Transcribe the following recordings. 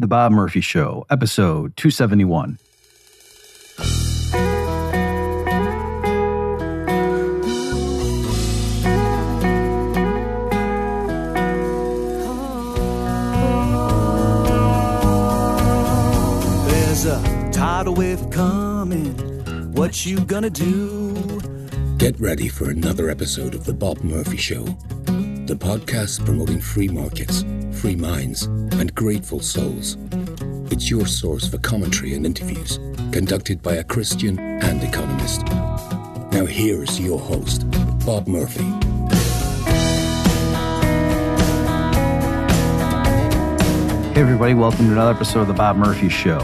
The Bob Murphy Show, episode 271. There's a tidal wave coming. What you gonna do? Get ready for another episode of The Bob Murphy Show, the podcast promoting free markets, free minds, and grateful souls. It's your source for commentary and interviews conducted by a Christian and economist. Now, here's your host, Bob Murphy. Hey, everybody, welcome to another episode of The Bob Murphy Show.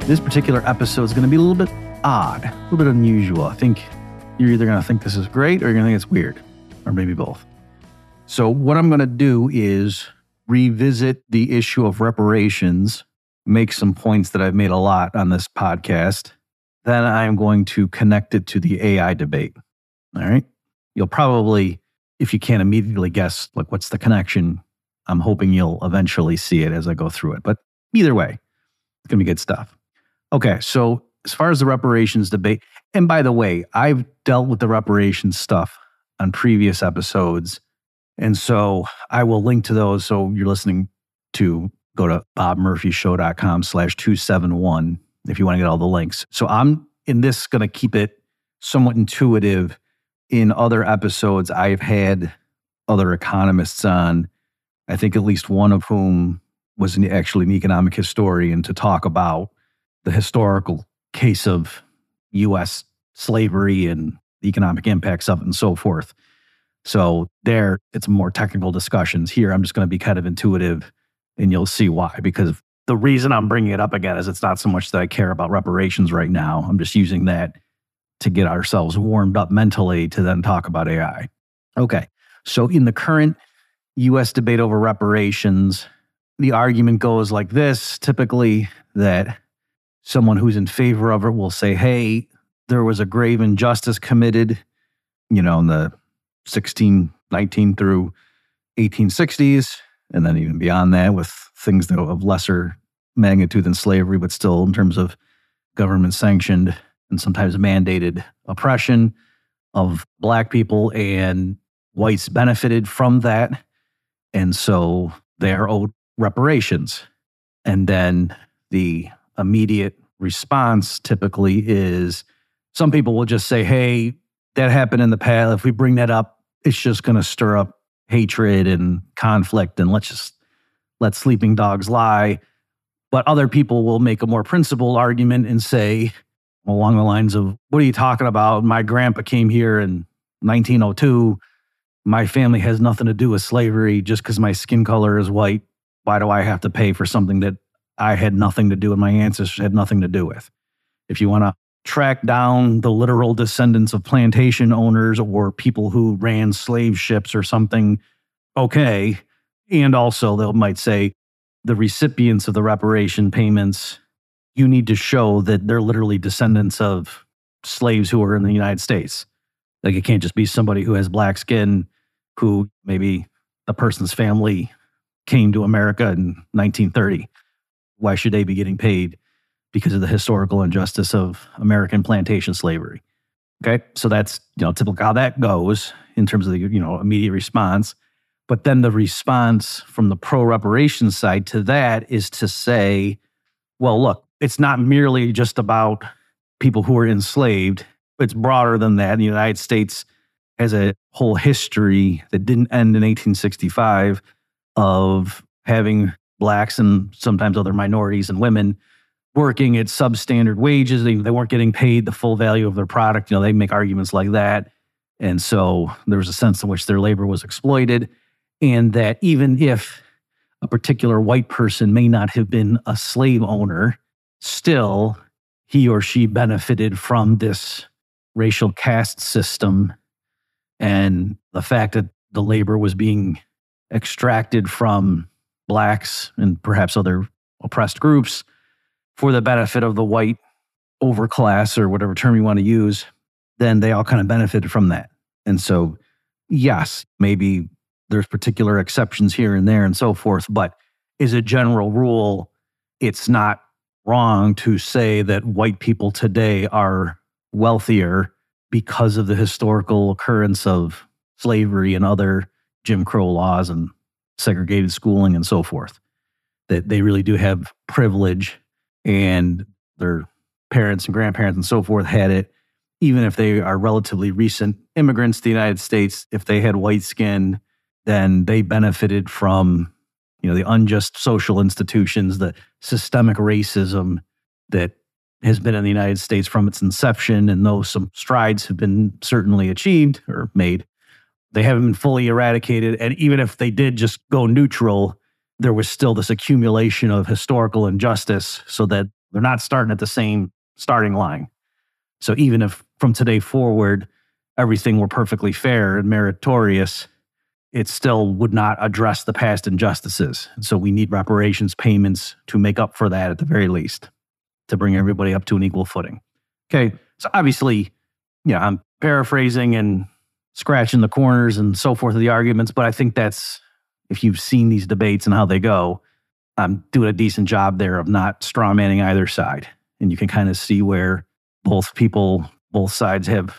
This particular episode is going to be a little bit odd, a little bit unusual. I think you're either going to think this is great or you're going to think it's weird, or maybe both. So, what I'm going to do is revisit the issue of reparations, make some points that I've made a lot on this podcast. Then I'm going to connect it to the AI debate. All right. You'll probably, if you can't immediately guess, like, what's the connection? I'm hoping you'll eventually see it as I go through it. But either way, it's going to be good stuff. Okay. So, as far as the reparations debate, and by the way, I've dealt with the reparations stuff on previous episodes. And so I will link to those. So you're listening to go to bobmurphyshow.com slash 271 if you want to get all the links. So I'm in this going to keep it somewhat intuitive. In other episodes, I've had other economists on, I think at least one of whom was an, actually an economic historian to talk about the historical case of US slavery and the economic impacts of it and so forth. So there, it's more technical discussions. Here, I'm just going to be kind of intuitive, and you'll see why. Because the reason I'm bringing it up again is it's not so much that I care about reparations right now. I'm just using that to get ourselves warmed up mentally to then talk about AI. Okay. So in the current US debate over reparations, the argument goes like this typically that someone who's in favor of it will say, hey, there was a grave injustice committed, you know, in the 1619 through 1860s, and then even beyond that with things that of lesser magnitude than slavery, but still in terms of government sanctioned and sometimes mandated oppression of black people and whites benefited from that. And so they are owed reparations. And then the immediate response typically is some people will just say, hey, that happened in the past. If we bring that up, it's just going to stir up hatred and conflict, and let's just let sleeping dogs lie. But other people will make a more principled argument and say, along the lines of, What are you talking about? My grandpa came here in 1902. My family has nothing to do with slavery just because my skin color is white. Why do I have to pay for something that I had nothing to do with, my ancestors had nothing to do with? If you want to track down the literal descendants of plantation owners or people who ran slave ships or something, okay. And also, they might say the recipients of the reparation payments, you need to show that they're literally descendants of slaves who were in the United States. Like it can't just be somebody who has black skin who maybe the person's family came to America in 1930. Why should they be getting paid because of the historical injustice of American plantation slavery. Okay, so that's you know typical how that goes in terms of the you know immediate response. But then the response from the pro reparations side to that is to say, well, look, it's not merely just about people who are enslaved. It's broader than that. The United States has a whole history that didn't end in 1865 of having blacks and sometimes other minorities and women working at substandard wages. They, they weren't getting paid the full value of their product. You know, they make arguments like that. And so there was a sense in which their labor was exploited. And that even if a particular white person may not have been a slave owner, still he or she benefited from this racial caste system and the fact that the labor was being extracted from blacks and perhaps other oppressed groups for the benefit of the white overclass or whatever term you want to use, then they all kind of benefited from that. And so, yes, maybe there's particular exceptions here and there and so forth, but as a general rule, it's not wrong to say that white people today are wealthier because of the historical occurrence of slavery and other Jim Crow laws and segregated schooling and so forth. That they really do have privilege and their parents and grandparents and so forth had it, even if they are relatively recent immigrants to the United States, if they had white skin, then they benefited from you know the unjust social institutions, the systemic racism that has been in the United States from its inception, and though some strides have been certainly achieved or made, they haven't been fully eradicated. And even if they did just go neutral, there was still this accumulation of historical injustice so that they're not starting at the same starting line. So even if from today forward, everything were perfectly fair and meritorious, it still would not address the past injustices. And so we need reparations payments to make up for that at the very least, to bring everybody up to an equal footing. Okay. So obviously, yeah, I'm paraphrasing and scratching the corners and so forth of the arguments, but I think that's if you've seen these debates and how they go, I'm doing a decent job there of not strawmanning either side. And you can kind of see where both people, both sides have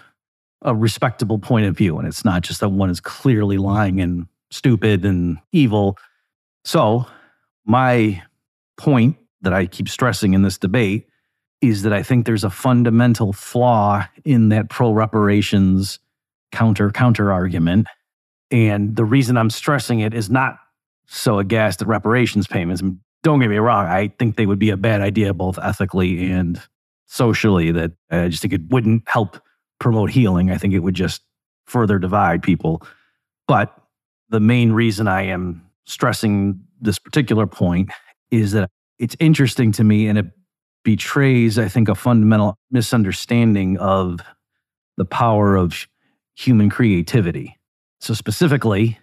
a respectable point of view. And it's not just that one is clearly lying and stupid and evil. So, my point that I keep stressing in this debate is that I think there's a fundamental flaw in that pro reparations counter counter argument. And the reason I'm stressing it is not so aghast at reparations payments. I mean, don't get me wrong, I think they would be a bad idea both ethically and socially. That I just think it wouldn't help promote healing. I think it would just further divide people. But the main reason I am stressing this particular point is that it's interesting to me and it betrays, I think, a fundamental misunderstanding of the power of human creativity. So, specifically,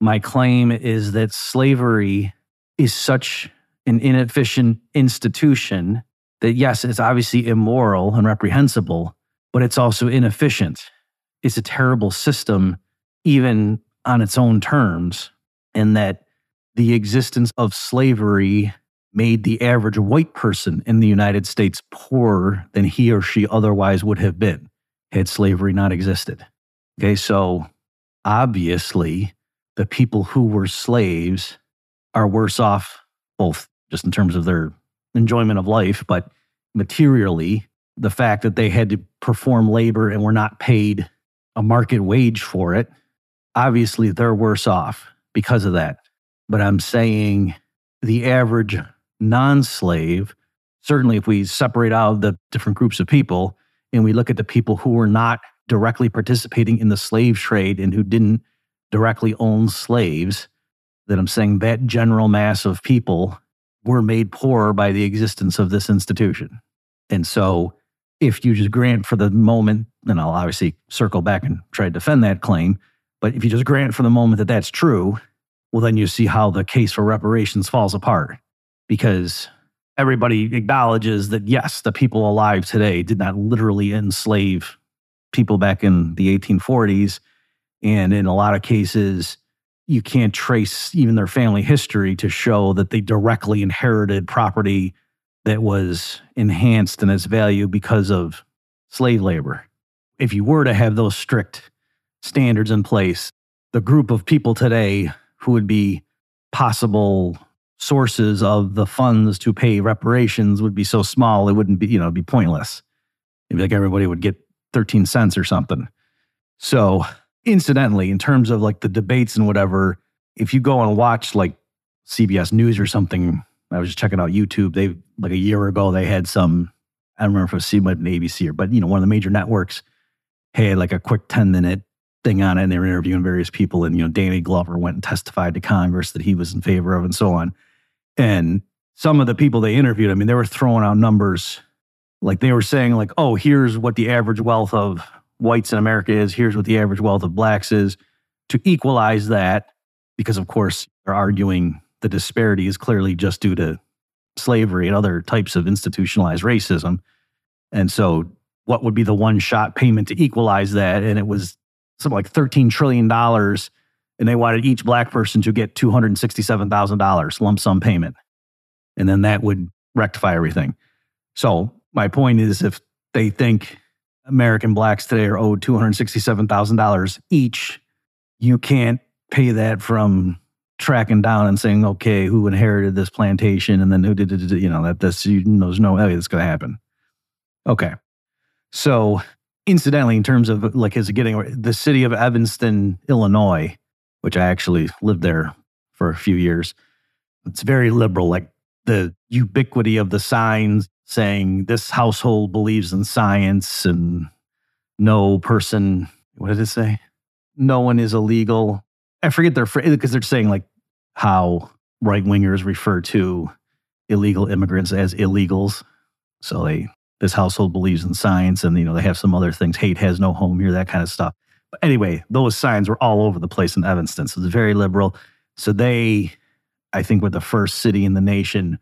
my claim is that slavery is such an inefficient institution that, yes, it's obviously immoral and reprehensible, but it's also inefficient. It's a terrible system, even on its own terms, and that the existence of slavery made the average white person in the United States poorer than he or she otherwise would have been had slavery not existed. Okay, so obviously, the people who were slaves are worse off, both just in terms of their enjoyment of life, but materially, the fact that they had to perform labor and were not paid a market wage for it, obviously they're worse off because of that. But I'm saying the average non slave, certainly if we separate out the different groups of people and we look at the people who were not directly participating in the slave trade and who didn't directly own slaves, that I'm saying that general mass of people were made poorer by the existence of this institution. And so, if you just grant for the moment, and I'll obviously circle back and try to defend that claim, but if you just grant for the moment that that's true, well, then you see how the case for reparations falls apart because everybody acknowledges that, yes, the people alive today did not literally enslave people back in the 1840s. And in a lot of cases, you can't trace even their family history to show that they directly inherited property that was enhanced in its value because of slave labor. If you were to have those strict standards in place, the group of people today who would be possible sources of the funds to pay reparations would be so small it wouldn't be, you know, be pointless. It'd be like everybody would get 13 cents or something. So, incidentally, in terms of like the debates and whatever, if you go and watch like CBS News or something, I was just checking out YouTube. They like a year ago they had some. I don't remember if it was CBS, ABC or, but you know, one of the major networks had like a quick 10 minute thing on it, and they were interviewing various people. And you know, Danny Glover went and testified to Congress that he was in favor of, and so on. And some of the people they interviewed, I mean, they were throwing out numbers like they were saying, like, oh, here's what the average wealth of whites in America is. Here's what the average wealth of blacks is. To equalize that, because of course they're arguing the disparity is clearly just due to slavery and other types of institutionalized racism. And so, what would be the one shot payment to equalize that? And it was something like $13 trillion. And they wanted each black person to get $267,000 lump sum payment. And then that would rectify everything. So my point is if they think American blacks today are owed $267,000 each, you can't pay that from tracking down and saying, okay, who inherited this plantation and then who did it, you know, that this, you, there's no way that's going to happen. Okay. So incidentally, in terms of like, is it getting the city of Evanston, Illinois, which I actually lived there for a few years, it's very liberal, like the ubiquity of the signs saying this household believes in science and no person, what did it say? No one is illegal. I forget their phrase because they're saying like how right wingers refer to illegal immigrants as illegals. So they this household believes in science and you know they have some other things hate has no home here that kind of stuff but anyway those signs were all over the place in evanston so it's very liberal so they i think were the first city in the nation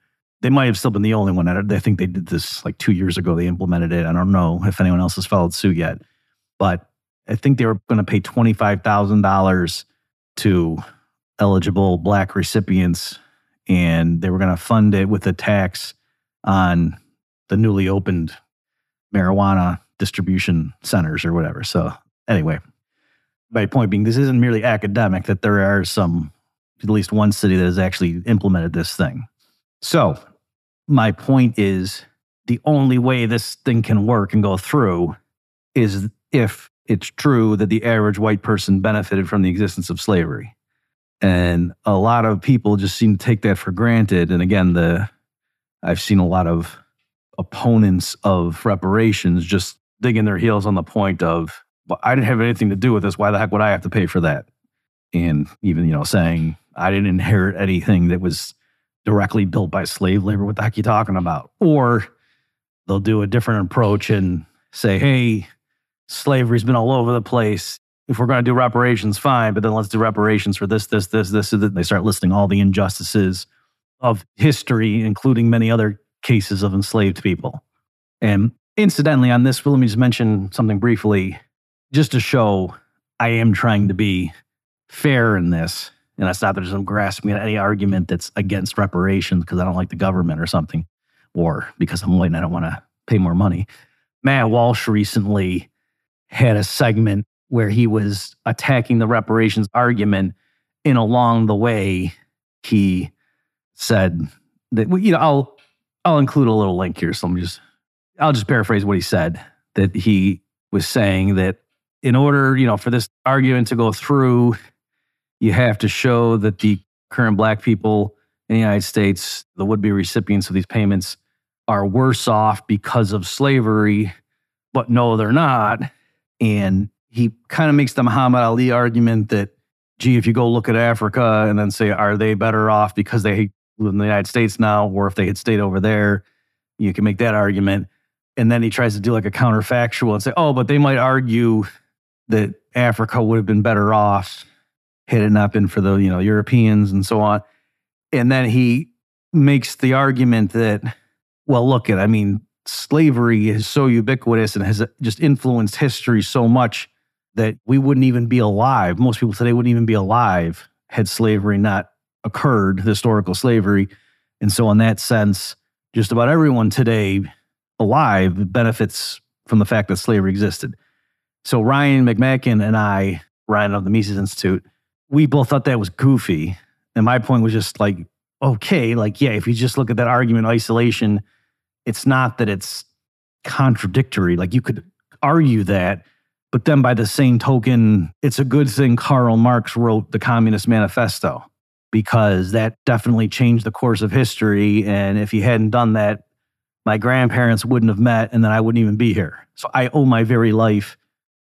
they might have still been the only one i think they did this like two years ago they implemented it i don't know if anyone else has followed suit yet but i think they were going to pay $25000 to eligible black recipients and they were going to fund it with a tax on the newly opened marijuana distribution centers or whatever. So anyway, my point being, this isn't merely academic, that there are some, at least one city that has actually implemented this thing. So my point is the only way this thing can work and go through is if it's true that the average white person benefited from the existence of slavery. And a lot of people just seem to take that for granted. And again, the I've seen a lot of opponents of reparations just digging their heels on the point of, well, I didn't have anything to do with this. Why the heck would I have to pay for that? And even, you know, saying I didn't inherit anything that was directly built by slave labor. What the heck are you talking about? Or they'll do a different approach and say, hey, slavery's been all over the place. If we're going to do reparations, fine, but then let's do reparations for this, this, this, this. They start listing all the injustices of history, including many other cases of enslaved people. And incidentally, on this, let me just mention something briefly, just to show I am trying to be fair in this. And that's not that I'm grasping at any argument that's against reparations because I don't like the government or something, or because I'm white and I don't want to pay more money. Matt Walsh recently had a segment where he was attacking the reparations argument, and along the way, he said that you know I'll I'll include a little link here. So I'm just, I'll just paraphrase what he said that he was saying that in order, you know, for this argument to go through, you have to show that the current black people in the United States, the would be recipients of these payments, are worse off because of slavery, but no, they're not. And he kind of makes the Muhammad Ali argument that, gee, if you go look at Africa and then say, are they better off because they live in the United States now, or if they had stayed over there, you can make that argument. And then he tries to do like a counterfactual and say, oh, but they might argue that Africa would have been better off had it not been for the, you know, Europeans and so on. And then he makes the argument that, well, look at, I mean, slavery is so ubiquitous and has just influenced history so much that we wouldn't even be alive. Most people today wouldn't even be alive had slavery not occurred, historical slavery. And so, in that sense, just about everyone today alive benefits from the fact that slavery existed. So, Ryan McMaken and I, Ryan of the Mises Institute, we both thought that was goofy. And my point was just like, okay, like, yeah, if you just look at that argument isolation, it's not that it's contradictory. Like, you could argue that. But then by the same token, it's a good thing Karl Marx wrote the Communist Manifesto because that definitely changed the course of history. And if he hadn't done that, my grandparents wouldn't have met and then I wouldn't even be here. So I owe my very life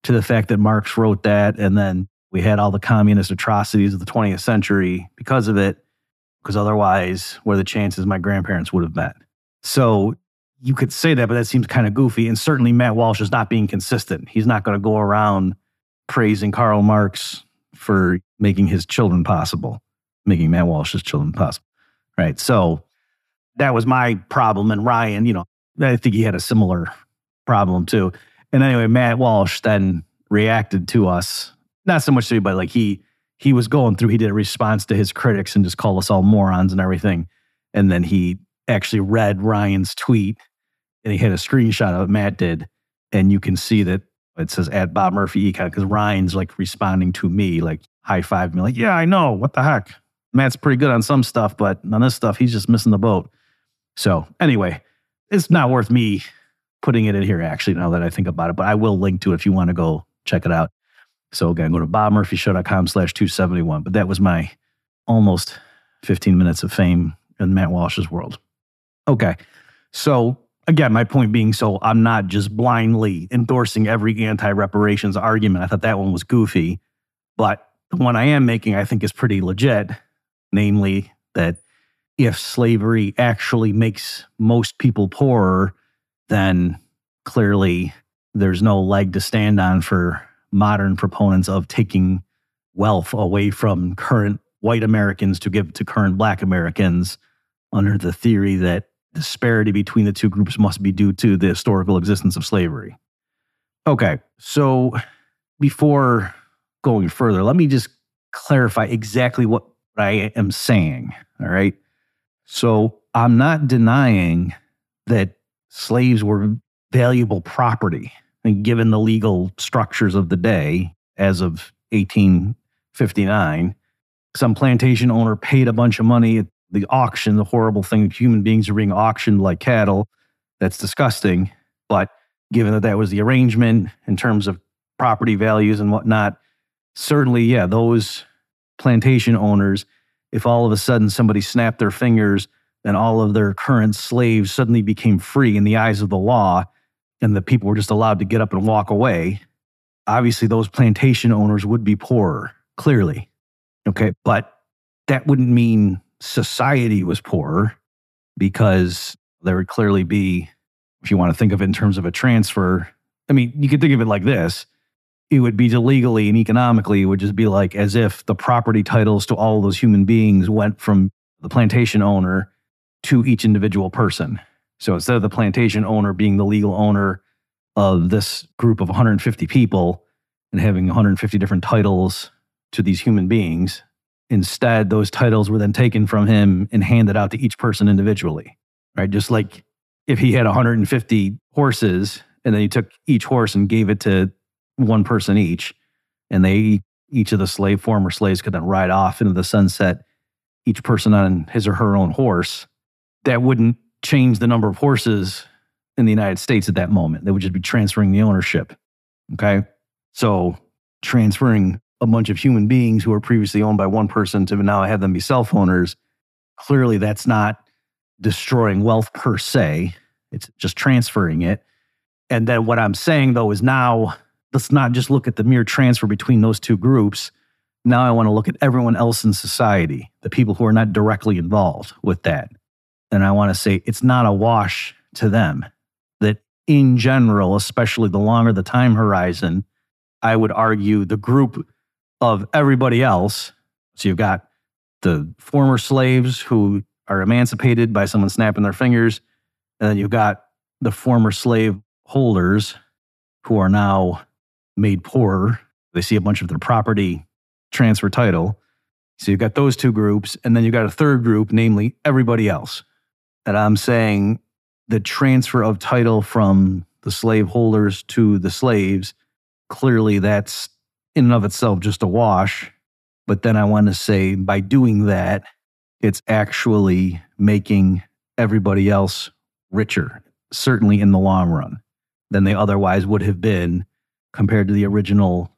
to the fact that Marx wrote that. And then we had all the communist atrocities of the 20th century because of it, because otherwise, what are the chances my grandparents would have met? So you could say that, but that seems kind of goofy. And certainly Matt Walsh is not being consistent. He's not going to go around praising Karl Marx for making his children possible making Matt Walsh's children possible. Right. So that was my problem. And Ryan, you know, I think he had a similar problem too. And anyway, Matt Walsh then reacted to us, not so much to me, but like he he was going through, he did a response to his critics and just called us all morons and everything. And then he actually read Ryan's tweet and he had a screenshot of it, Matt did. And you can see that it says at Bob Murphy Econ because Ryan's like responding to me, like high five me, like, yeah, I know. What the heck? Matt's pretty good on some stuff, but on this stuff, he's just missing the boat. So anyway, it's not worth me putting it in here actually now that I think about it, but I will link to it if you want to go check it out. So again, go to bobmurphyshow.com slash 271. But that was my almost 15 minutes of fame in Matt Walsh's world. Okay. So again, my point being, so I'm not just blindly endorsing every anti-reparations argument. I thought that one was goofy, but the one I am making, I think is pretty legit. Namely that if slavery actually makes most people poorer, then clearly there's no leg to stand on for modern proponents of taking wealth away from current white Americans to give to current black Americans under the theory that disparity between the two groups must be due to the historical existence of slavery. Okay, so before going further, let me just clarify exactly what I am saying. All right. So I'm not denying that slaves were valuable property and given the legal structures of the day as of 1859 some plantation owner paid a bunch of money at the auction the horrible thing human beings are being auctioned like cattle. That's disgusting. But given that that was the arrangement in terms of property values and whatnot certainly yeah those plantation owners if all of a sudden somebody snapped their fingers and all of their current slaves suddenly became free in the eyes of the law and the people were just allowed to get up and walk away, obviously those plantation owners would be poorer, clearly. Okay. But that wouldn't mean society was poorer because there would clearly be, if you want to think of it in terms of a transfer, I mean, you could think of it like this it would be legally and economically, it would just be like as if the property titles to all those human beings went from the plantation owner to each individual person. So instead of the plantation owner being the legal owner of this group of 150 people and having 150 different titles to these human beings, instead, those titles were then taken from him and handed out to each person individually, right? Just like if he had 150 horses and then he took each horse and gave it to one person each, and they, each of the slave, former slaves could then ride off into the sunset, each person on his or her own horse, that wouldn't change the number of horses in the United States at that moment. They would just be transferring the ownership. Okay. So transferring a bunch of human beings who were previously owned by one person to now have them be self owners, clearly that's not destroying wealth per se. It's just transferring it. And then what I'm saying though is now let's not just look at the mere transfer between those two groups. Now I want to look at everyone else in society, the people who are not directly involved with that. And I want to say it's not a wash to them. That in general, especially the longer the time horizon, I would argue the group of everybody else. So you've got the former slaves who are emancipated by someone snapping their fingers. And then you've got the former slave holders who are now made poorer. They see a bunch of their property transfer title. So you've got those two groups. And then you've got a third group, namely everybody else that I'm saying the transfer of title from the slaveholders to the slaves, clearly that's in and of itself just a wash. But then I want to say by doing that, it's actually making everybody else richer, certainly in the long run, than they otherwise would have been compared to the original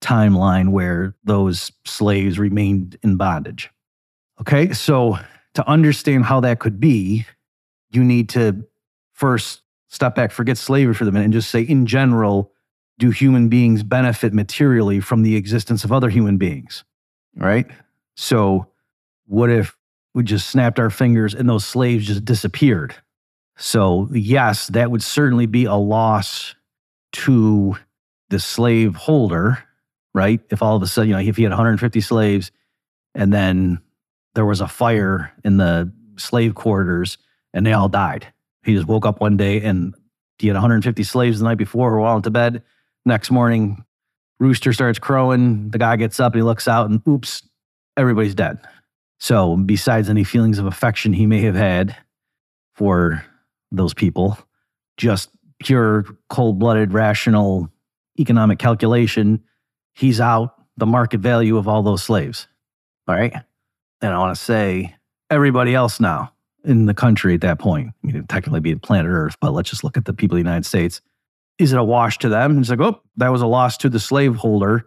timeline where those slaves remained in bondage. Okay, so to understand how that could be, you need to first step back, forget slavery for the minute, and just say, in general, do human beings benefit materially from the existence of other human beings? Right? So, what if we just snapped our fingers and those slaves just disappeared? So, yes, that would certainly be a loss to the slave holder, right? If all of a sudden, you know, if he had 150 slaves and then there was a fire in the slave quarters and they all died. He just woke up one day and he had 150 slaves the night before who were all into bed. Next morning, rooster starts crowing. The guy gets up and he looks out and oops, everybody's dead. So, besides any feelings of affection he may have had, for those people. Just pure cold blooded, rational economic calculation. He's out the market value of all those slaves. All right. And I want to say everybody else now in the country at that point, I mean, technically be planet Earth, but let's just look at the people of the United States. Is it a wash to them? It's like, oh, that was a loss to the slaveholder.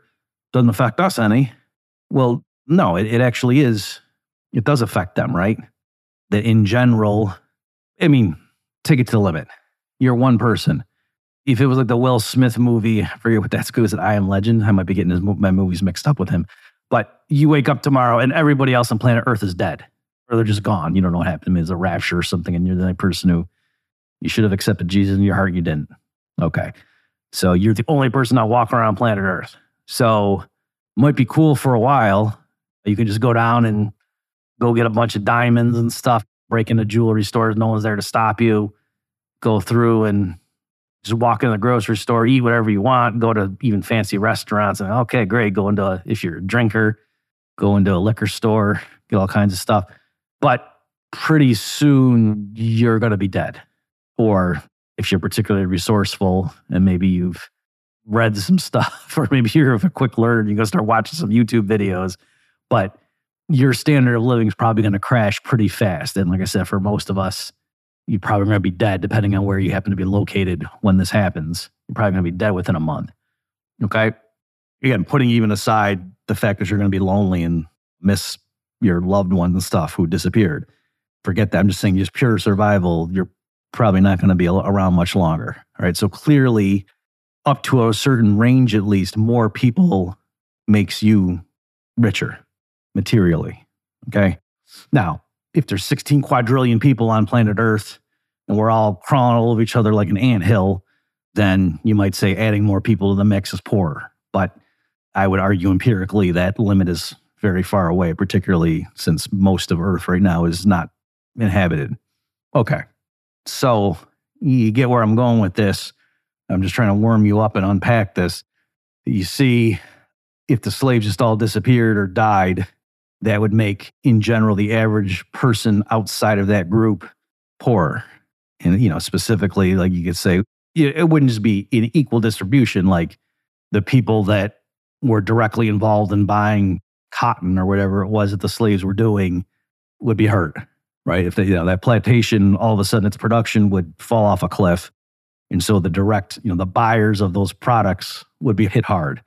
Doesn't affect us any. Well, no, it, it actually is. It does affect them, right? That in general, I mean, take it to the limit. You're one person. If it was like the Will Smith movie, I forget what that's good. Is it I Am Legend? I might be getting his, my movies mixed up with him. But you wake up tomorrow and everybody else on planet Earth is dead or they're just gone. You don't know what happened. It's a rapture or something, and you're the only person who you should have accepted Jesus in your heart. You didn't. Okay. So you're the only person not walking around planet Earth. So might be cool for a while. You can just go down and go get a bunch of diamonds and stuff, break into jewelry stores. No one's there to stop you. Go through and just walk in the grocery store, eat whatever you want, go to even fancy restaurants. And okay, great. Go into, a, if you're a drinker, go into a liquor store, get all kinds of stuff. But pretty soon you're going to be dead. Or if you're particularly resourceful and maybe you've read some stuff, or maybe you're a quick learner, you go start watching some YouTube videos. But your standard of living is probably going to crash pretty fast. And like I said, for most of us, you're probably going to be dead depending on where you happen to be located when this happens. You're probably going to be dead within a month. Okay. Again, putting even aside the fact that you're going to be lonely and miss your loved ones and stuff who disappeared. Forget that. I'm just saying, just pure survival, you're probably not going to be around much longer. All right. So clearly, up to a certain range, at least, more people makes you richer materially. Okay. Now, if there's 16 quadrillion people on planet Earth and we're all crawling all over each other like an ant hill, then you might say adding more people to the mix is poorer. But I would argue empirically that limit is very far away, particularly since most of Earth right now is not inhabited. Okay. So you get where I'm going with this. I'm just trying to warm you up and unpack this. You see, if the slaves just all disappeared or died, that would make, in general, the average person outside of that group poorer. And, you know, specifically, like you could say, it wouldn't just be an equal distribution. Like the people that were directly involved in buying cotton or whatever it was that the slaves were doing would be hurt, right? If they, you know, that plantation, all of a sudden its production would fall off a cliff. And so the direct, you know, the buyers of those products would be hit hard.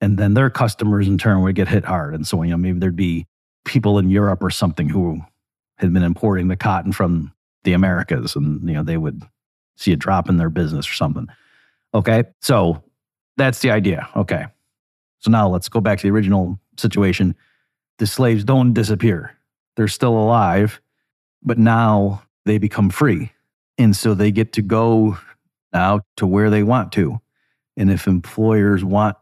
And then their customers in turn would get hit hard. And so, you know, maybe there'd be people in Europe or something who had been importing the cotton from the Americas and, you know, they would see a drop in their business or something. Okay. So that's the idea. Okay. So now let's go back to the original situation. The slaves don't disappear, they're still alive, but now they become free. And so they get to go now to where they want to. And if employers want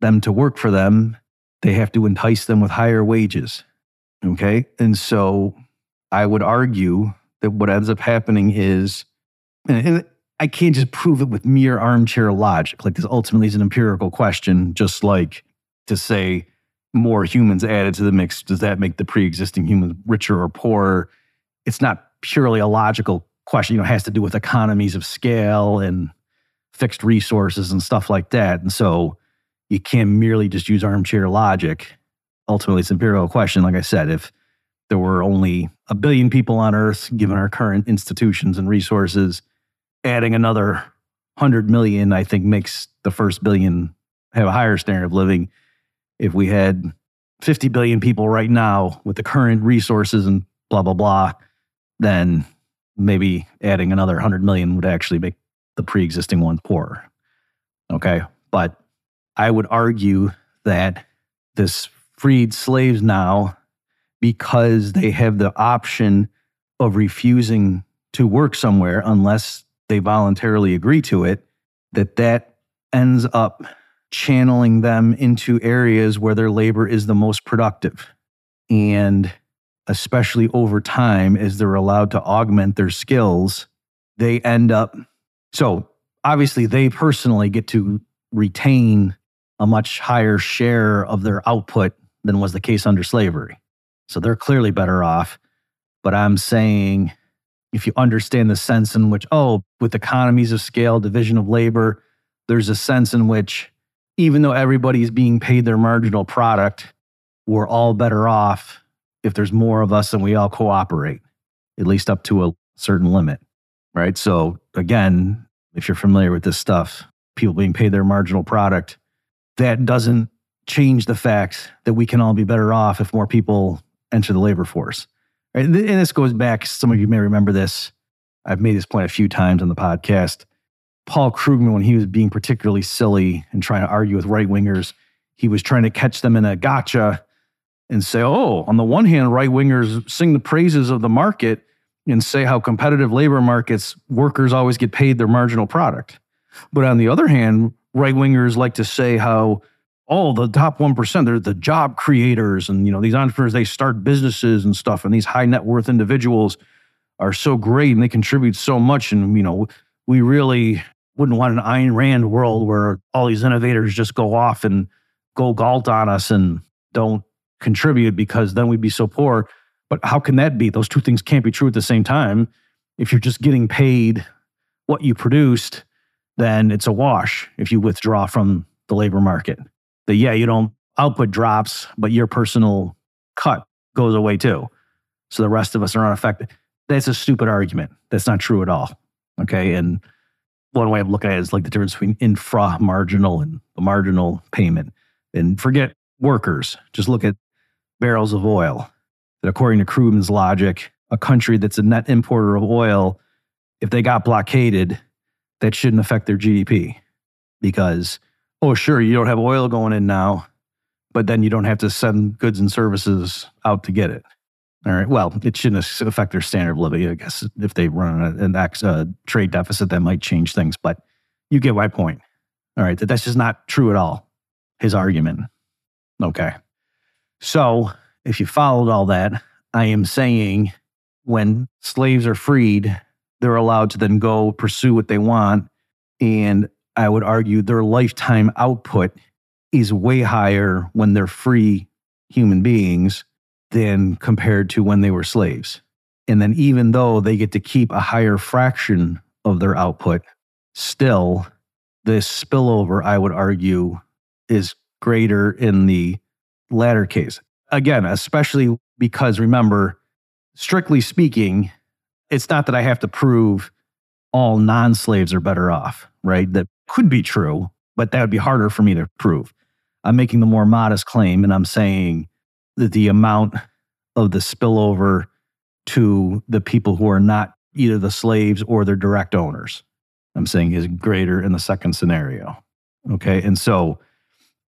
them to work for them, they have to entice them with higher wages. Okay. And so I would argue that what ends up happening is, and I can't just prove it with mere armchair logic. Like this ultimately is an empirical question, just like to say more humans added to the mix, does that make the pre-existing humans richer or poorer? It's not purely a logical question. You know, it has to do with economies of scale and fixed resources and stuff like that. And so you can't merely just use armchair logic. Ultimately, it's an empirical question. Like I said, if there were only a billion people on Earth, given our current institutions and resources, adding another 100 million, I think, makes the first billion have a higher standard of living if we had 50 billion people right now with the current resources and blah, blah, blah, then maybe adding another 100 million would actually make the pre existing ones poorer. Okay. But I would argue that this freed slaves now, because they have the option of refusing to work somewhere unless they voluntarily agree to it, that that ends up channeling them into areas where their labor is the most productive. And especially over time, as they're allowed to augment their skills, they end up. So obviously, they personally get to retain a much higher share of their output than was the case under slavery. So they're clearly better off. But I'm saying if you understand the sense in which, oh, with economies of scale, division of labor, there's a sense in which even though everybody's being paid their marginal product, we're all better off if there's more of us and we all cooperate, at least up to a certain limit. Right. So, again, if you're familiar with this stuff, people being paid their marginal product, that doesn't change the fact that we can all be better off if more people enter the labor force. Right? And this goes back, some of you may remember this. I've made this point a few times on the podcast. Paul Krugman, when he was being particularly silly and trying to argue with right wingers, he was trying to catch them in a gotcha and say, oh, on the one hand, right wingers sing the praises of the market and say how competitive labor markets, workers always get paid their marginal product. But on the other hand, right wingers like to say how oh, the top 1%, they're the job creators. And, you know, these entrepreneurs, they start businesses and stuff. And these high net worth individuals are so great and they contribute so much. And, you know, we really wouldn't want an Ayn Rand world where all these innovators just go off and go galt on us and don't contribute because then we'd be so poor. But how can that be? Those two things can't be true at the same time. If you're just getting paid what you produced, then it's a wash if you withdraw from the labor market. The yeah, you don't output drops, but your personal cut goes away too. So the rest of us are unaffected. That's a stupid argument. That's not true at all. Okay. And one way of looking at it is like the difference between infra marginal and the marginal payment. And forget workers. Just look at barrels of oil. That according to Krugman's logic, a country that's a net importer of oil, if they got blockaded, that shouldn't affect their GDP because, oh, sure, you don't have oil going in now, but then you don't have to send goods and services out to get it. All right. Well, it shouldn't affect their standard of living. I guess if they run an ex, uh, trade deficit, that might change things. But you get my point. All right. That that's just not true at all. His argument. Okay. So if you followed all that, I am saying when slaves are freed, they're allowed to then go pursue what they want. And I would argue their lifetime output is way higher when they're free human beings than compared to when they were slaves. And then, even though they get to keep a higher fraction of their output, still, this spillover, I would argue, is greater in the latter case. Again, especially because remember, strictly speaking, it's not that I have to prove all non slaves are better off, right? That could be true, but that would be harder for me to prove. I'm making the more modest claim and I'm saying that the amount of the spillover to the people who are not either the slaves or their direct owners, I'm saying is greater in the second scenario. Okay. And so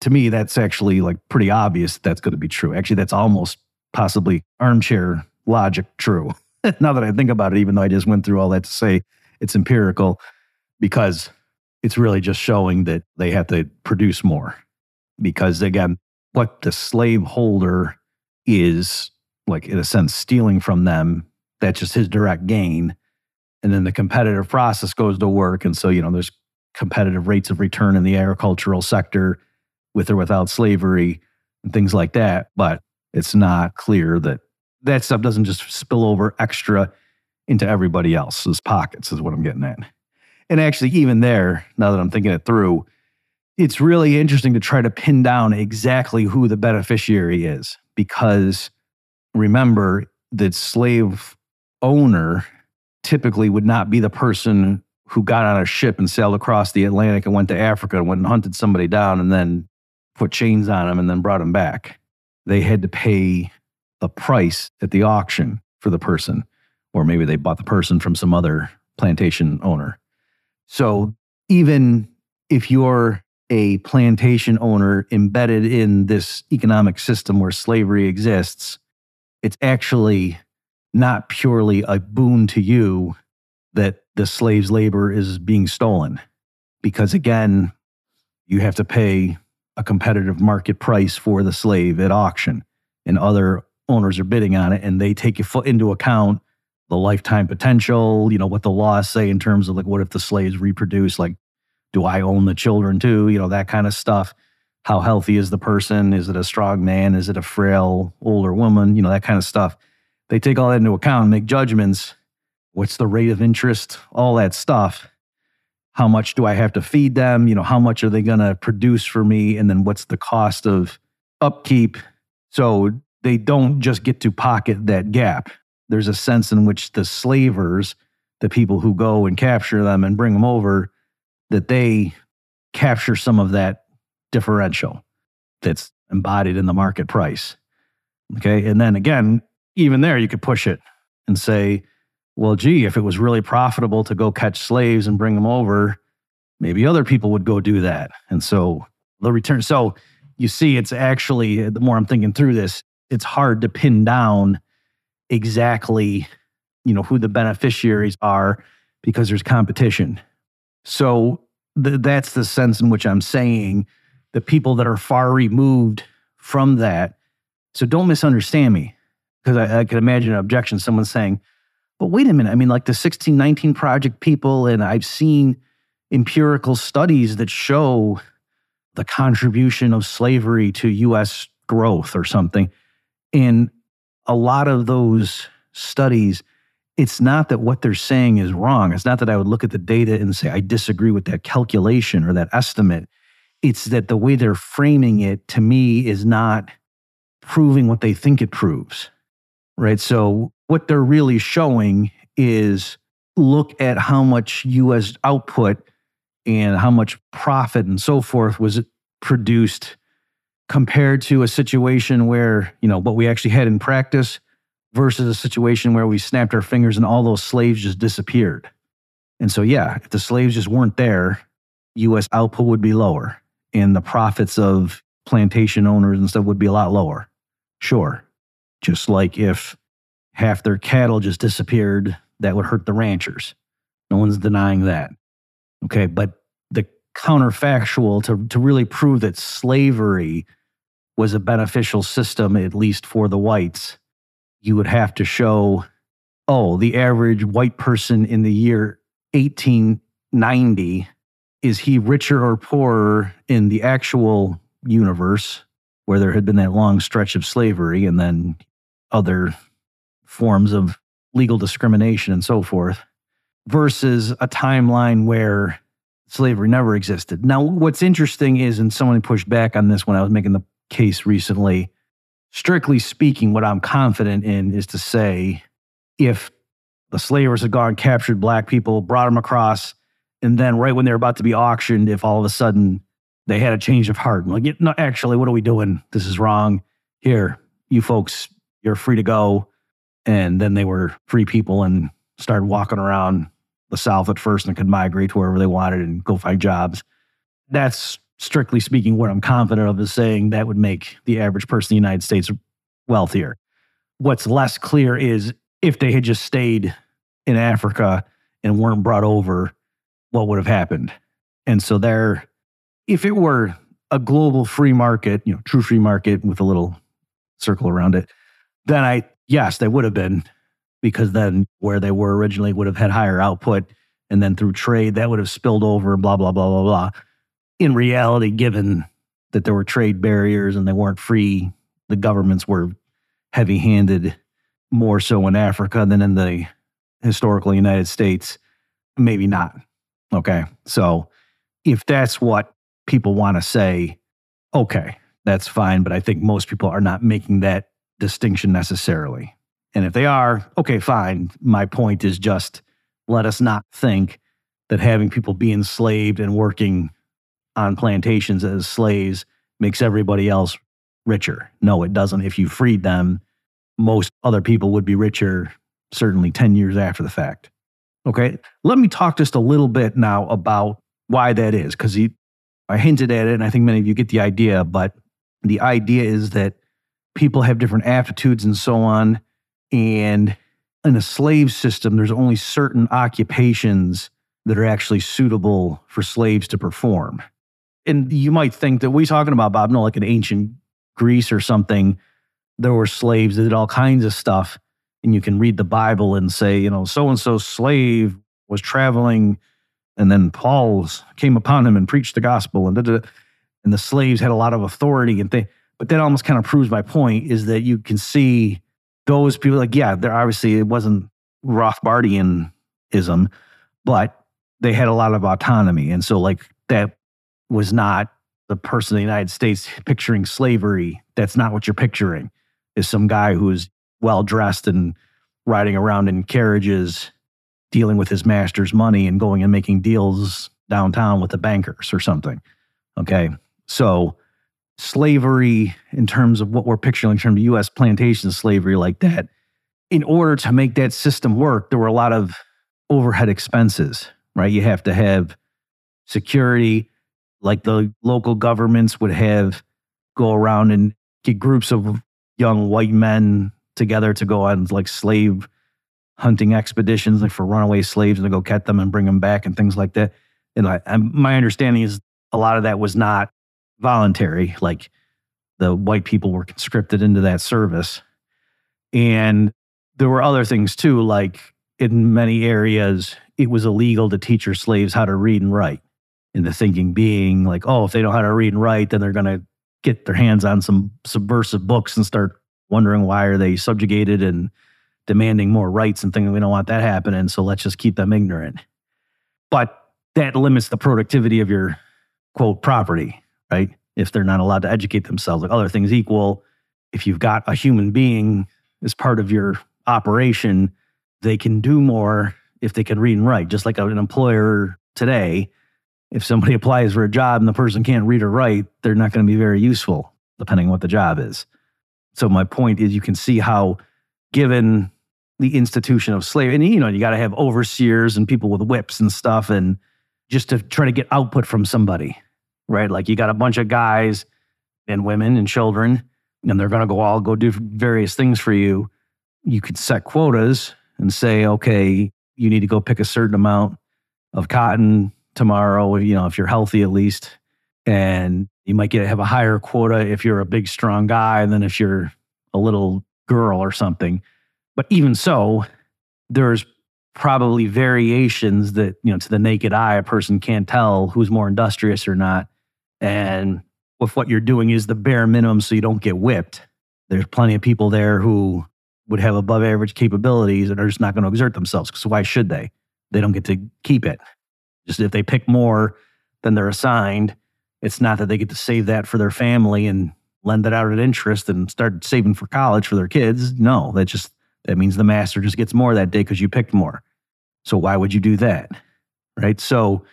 to me, that's actually like pretty obvious that that's going to be true. Actually, that's almost possibly armchair logic true. now that I think about it, even though I just went through all that to say it's empirical, because it's really just showing that they have to produce more. Because again, what the slaveholder is, like in a sense, stealing from them, that's just his direct gain. And then the competitive process goes to work. And so, you know, there's competitive rates of return in the agricultural sector with or without slavery and things like that. But it's not clear that that stuff doesn't just spill over extra into everybody else's pockets, is what I'm getting at. And actually, even there, now that I'm thinking it through, it's really interesting to try to pin down exactly who the beneficiary is because remember that slave owner typically would not be the person who got on a ship and sailed across the Atlantic and went to Africa and went and hunted somebody down and then put chains on them and then brought them back. They had to pay a price at the auction for the person, or maybe they bought the person from some other plantation owner. So even if you're a plantation owner embedded in this economic system where slavery exists, it's actually not purely a boon to you that the slave's labor is being stolen. Because again, you have to pay a competitive market price for the slave at auction, and other owners are bidding on it and they take into account the lifetime potential, you know, what the laws say in terms of like, what if the slaves reproduce? Like, do I own the children too? You know, that kind of stuff. How healthy is the person? Is it a strong man? Is it a frail older woman? You know, that kind of stuff. They take all that into account and make judgments what's the rate of interest, all that stuff. How much do I have to feed them? You know, how much are they going to produce for me? And then what's the cost of upkeep? So they don't just get to pocket that gap. There's a sense in which the slavers, the people who go and capture them and bring them over, that they capture some of that differential that's embodied in the market price. Okay. And then again, even there, you could push it and say, well, gee, if it was really profitable to go catch slaves and bring them over, maybe other people would go do that. And so the return. So you see, it's actually, the more I'm thinking through this, it's hard to pin down exactly, you know, who the beneficiaries are because there's competition. So th- that's the sense in which I'm saying the people that are far removed from that. So don't misunderstand me because I, I could imagine an objection, someone saying, but wait a minute. I mean, like the 1619 Project people, and I've seen empirical studies that show the contribution of slavery to US growth or something. And a lot of those studies, it's not that what they're saying is wrong. It's not that I would look at the data and say, I disagree with that calculation or that estimate. It's that the way they're framing it to me is not proving what they think it proves. Right. So, what they're really showing is look at how much US output and how much profit and so forth was produced compared to a situation where, you know, what we actually had in practice versus a situation where we snapped our fingers and all those slaves just disappeared. And so, yeah, if the slaves just weren't there, US output would be lower and the profits of plantation owners and stuff would be a lot lower. Sure. Just like if half their cattle just disappeared, that would hurt the ranchers. No one's denying that. Okay. But the counterfactual to, to really prove that slavery was a beneficial system, at least for the whites, you would have to show, oh, the average white person in the year 1890, is he richer or poorer in the actual universe where there had been that long stretch of slavery and then other forms of legal discrimination and so forth, versus a timeline where slavery never existed. Now, what's interesting is, and someone pushed back on this when I was making the case recently. Strictly speaking, what I'm confident in is to say if the slavers had gone, captured black people, brought them across, and then right when they're about to be auctioned, if all of a sudden they had a change of heart, like, no, actually, what are we doing? This is wrong. Here, you folks, you're free to go. And then they were free people and started walking around the South at first and could migrate to wherever they wanted and go find jobs. That's strictly speaking, what I'm confident of is saying that would make the average person in the United States wealthier. What's less clear is if they had just stayed in Africa and weren't brought over, what would have happened? And so there, if it were a global free market, you know, true free market with a little circle around it, then I, yes, they would have been because then where they were originally would have had higher output. And then through trade, that would have spilled over and blah, blah, blah, blah, blah in reality, given that there were trade barriers and they weren't free, the governments were heavy handed more so in Africa than in the historical United States. Maybe not. Okay. So if that's what people want to say, okay, that's fine. But I think most people are not making that distinction necessarily. And if they are, okay, fine. My point is just let us not think that having people be enslaved and working on plantations as slaves makes everybody else richer. No, it doesn't. If you freed them, most other people would be richer, certainly 10 years after the fact. Okay. Let me talk just a little bit now about why that is, because I hinted at it, and I think many of you get the idea, but the idea is that people have different aptitudes and so on. And in a slave system, there's only certain occupations that are actually suitable for slaves to perform and you might think that we're talking about Bob, no, like in ancient Greece or something, there were slaves that did all kinds of stuff. And you can read the Bible and say, you know, so and so slave was traveling, and then Paul came upon him and preached the gospel, and da-da-da. and the slaves had a lot of authority and thing. But that almost kind of proves my point is that you can see those people like, yeah, they're obviously it wasn't Rothbardianism, but they had a lot of autonomy. And so, like, that was not the person in the United States picturing slavery. That's not what you're picturing, is some guy who's well dressed and riding around in carriages, dealing with his master's money and going and making deals downtown with the bankers or something. Okay. So, slavery, in terms of what we're picturing in terms of US plantation slavery, like that, in order to make that system work, there were a lot of overhead expenses, right? You have to have security, like the local governments would have go around and get groups of young white men together to go on like slave hunting expeditions like for runaway slaves and to go catch them and bring them back and things like that. And I, I'm, my understanding is a lot of that was not voluntary. Like the white people were conscripted into that service. And there were other things too, like in many areas, it was illegal to teach your slaves how to read and write. And the thinking being like, oh, if they know how to read and write, then they're going to get their hands on some subversive books and start wondering why are they subjugated and demanding more rights and thinking we don't want that happening. So let's just keep them ignorant. But that limits the productivity of your quote property, right? If they're not allowed to educate themselves, like other things equal, if you've got a human being as part of your operation, they can do more if they can read and write. Just like an employer today, if somebody applies for a job and the person can't read or write, they're not going to be very useful, depending on what the job is. So my point is, you can see how, given the institution of slavery, and you know, you got to have overseers and people with whips and stuff, and just to try to get output from somebody, right? Like you got a bunch of guys and women and children, and they're going to go all go do various things for you. You could set quotas and say, okay, you need to go pick a certain amount of cotton tomorrow, you know, if you're healthy at least. And you might get have a higher quota if you're a big, strong guy than if you're a little girl or something. But even so, there's probably variations that, you know, to the naked eye, a person can't tell who's more industrious or not. And if what you're doing is the bare minimum so you don't get whipped, there's plenty of people there who would have above average capabilities and are just not going to exert themselves. Because why should they? They don't get to keep it. Just if they pick more than they're assigned, it's not that they get to save that for their family and lend it out at interest and start saving for college for their kids. No, that just that means the master just gets more that day because you picked more. So why would you do that? Right? So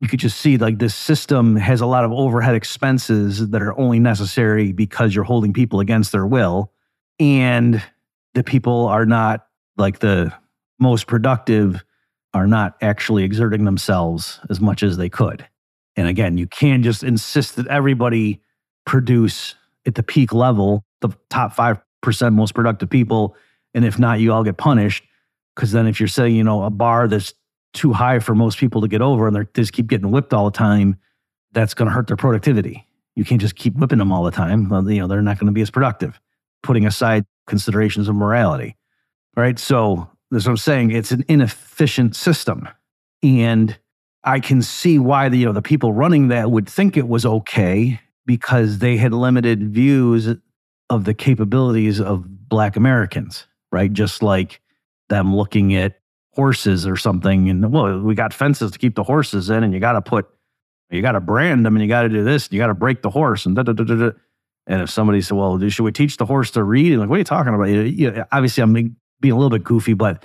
you could just see like this system has a lot of overhead expenses that are only necessary because you're holding people against their will and the people are not like the most productive are not actually exerting themselves as much as they could. And again, you can't just insist that everybody produce at the peak level, the top 5% most productive people. And if not, you all get punished. Because then if you're saying, you know, a bar that's too high for most people to get over and they just keep getting whipped all the time, that's going to hurt their productivity. You can't just keep whipping them all the time. You know, they're not going to be as productive, putting aside considerations of morality. Right. So that's what I'm saying. It's an inefficient system. And I can see why the, you know, the people running that would think it was okay because they had limited views of the capabilities of Black Americans, right? Just like them looking at horses or something. And well, we got fences to keep the horses in, and you got to put, you got to brand them, and you got to do this, and you got to break the horse, and da da da da. And if somebody said, "Well, should we teach the horse to read?" And like, what are you talking about? You, you, obviously, I'm being a little bit goofy, but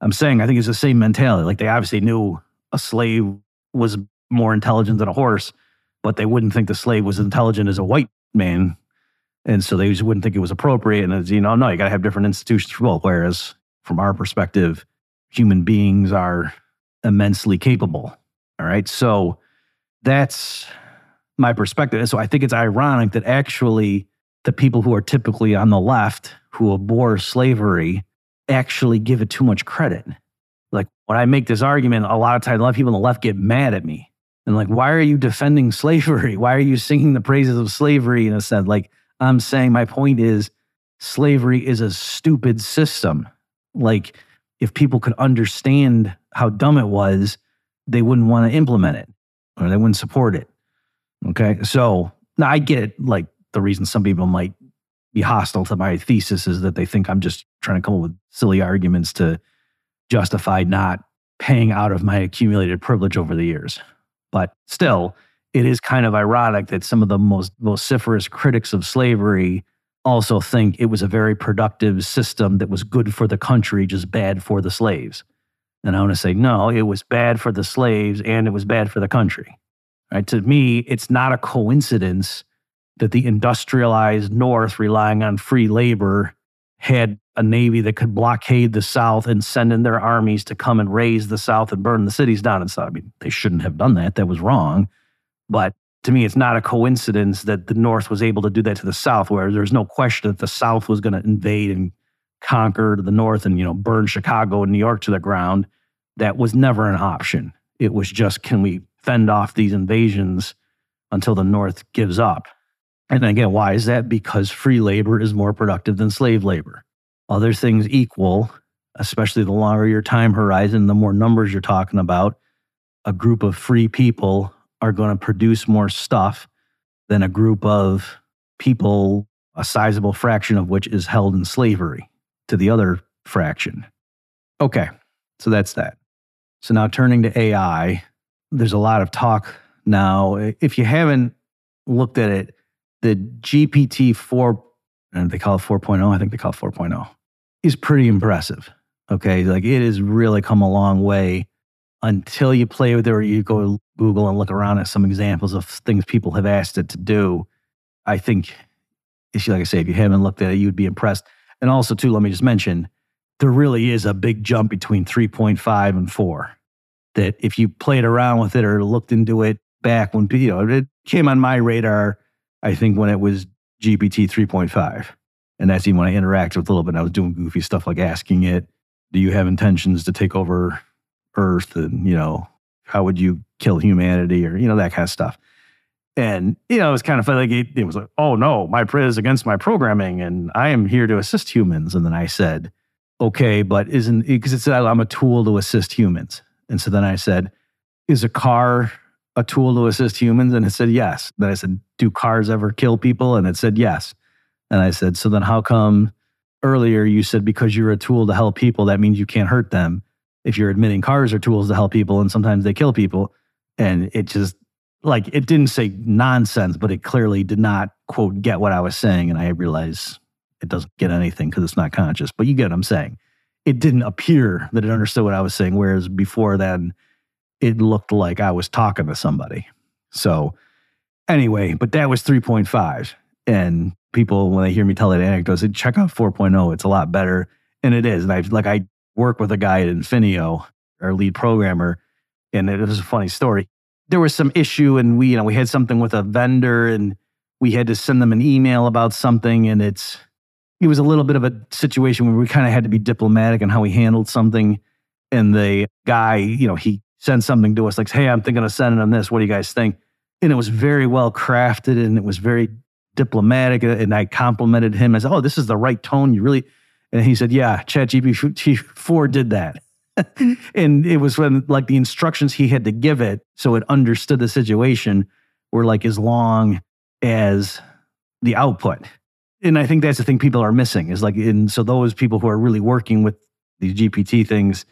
I'm saying I think it's the same mentality. Like they obviously knew a slave was more intelligent than a horse, but they wouldn't think the slave was intelligent as a white man. And so they just wouldn't think it was appropriate. And as you know, no, you got to have different institutions for both. Whereas from our perspective, human beings are immensely capable. All right. So that's my perspective. And So I think it's ironic that actually the people who are typically on the left who abhor slavery actually give it too much credit. Like when I make this argument, a lot of times a lot of people on the left get mad at me. And like, why are you defending slavery? Why are you singing the praises of slavery in a sense? Like I'm saying my point is slavery is a stupid system. Like if people could understand how dumb it was, they wouldn't want to implement it or they wouldn't support it. Okay. So now I get like the reason some people might be hostile to my thesis is that they think I'm just trying to come up with silly arguments to justify not paying out of my accumulated privilege over the years. But still, it is kind of ironic that some of the most vociferous critics of slavery also think it was a very productive system that was good for the country, just bad for the slaves. And I want to say, no, it was bad for the slaves and it was bad for the country. Right? To me, it's not a coincidence that the industrialized North, relying on free labor, had a navy that could blockade the South and send in their armies to come and raze the South and burn the cities down and stuff. I mean, they shouldn't have done that. That was wrong. But to me, it's not a coincidence that the North was able to do that to the South, where there's no question that the South was going to invade and conquer the North and, you know, burn Chicago and New York to the ground. That was never an option. It was just, can we fend off these invasions until the North gives up? And again, why is that? Because free labor is more productive than slave labor. Other things equal, especially the longer your time horizon, the more numbers you're talking about, a group of free people are going to produce more stuff than a group of people, a sizable fraction of which is held in slavery to the other fraction. Okay, so that's that. So now turning to AI, there's a lot of talk now. If you haven't looked at it, the GPT 4, and they call it 4.0, I think they call it 4.0, is pretty impressive. Okay. Like it has really come a long way until you play with it or you go Google and look around at some examples of things people have asked it to do. I think, like I say, if you haven't looked at it, you'd be impressed. And also, too, let me just mention there really is a big jump between 3.5 and 4. That if you played around with it or looked into it back when you know it came on my radar I think when it was GPT 3.5. And that's even when I interacted with a little bit. I was doing goofy stuff like asking it, do you have intentions to take over Earth? And, you know, how would you kill humanity or, you know, that kind of stuff. And, you know, it was kind of funny. Like it, it was like, oh no, my is against my programming and I am here to assist humans. And then I said, okay, but isn't, because it said I'm a tool to assist humans. And so then I said, is a car a tool to assist humans? And it said yes. Then I said, do cars ever kill people? And it said yes. And I said, so then how come earlier you said because you're a tool to help people, that means you can't hurt them? If you're admitting cars are tools to help people and sometimes they kill people. And it just, like, it didn't say nonsense, but it clearly did not, quote, get what I was saying. And I realized it doesn't get anything because it's not conscious, but you get what I'm saying. It didn't appear that it understood what I was saying. Whereas before then, it looked like I was talking to somebody. So, anyway, but that was 3.5. And people, when they hear me tell that anecdote, say, check out 4.0. It's a lot better. And it is. And I like, I work with a guy at Infineo, our lead programmer, and it was a funny story. There was some issue, and we, you know, we had something with a vendor, and we had to send them an email about something, and it's, it was a little bit of a situation where we kind of had to be diplomatic in how we handled something. And the guy, you know, he send something to us like, hey, I'm thinking of sending them this. What do you guys think? And it was very well crafted and it was very diplomatic. Uh, and I complimented him. Said, oh, this is the right tone. You really, and he said, yeah, ChatGPT 4 did that. and it was when like the instructions he had to give it so it understood the situation were like as long as the output. And I think that's the thing people are missing is like, and so those people who are really working with these GPT things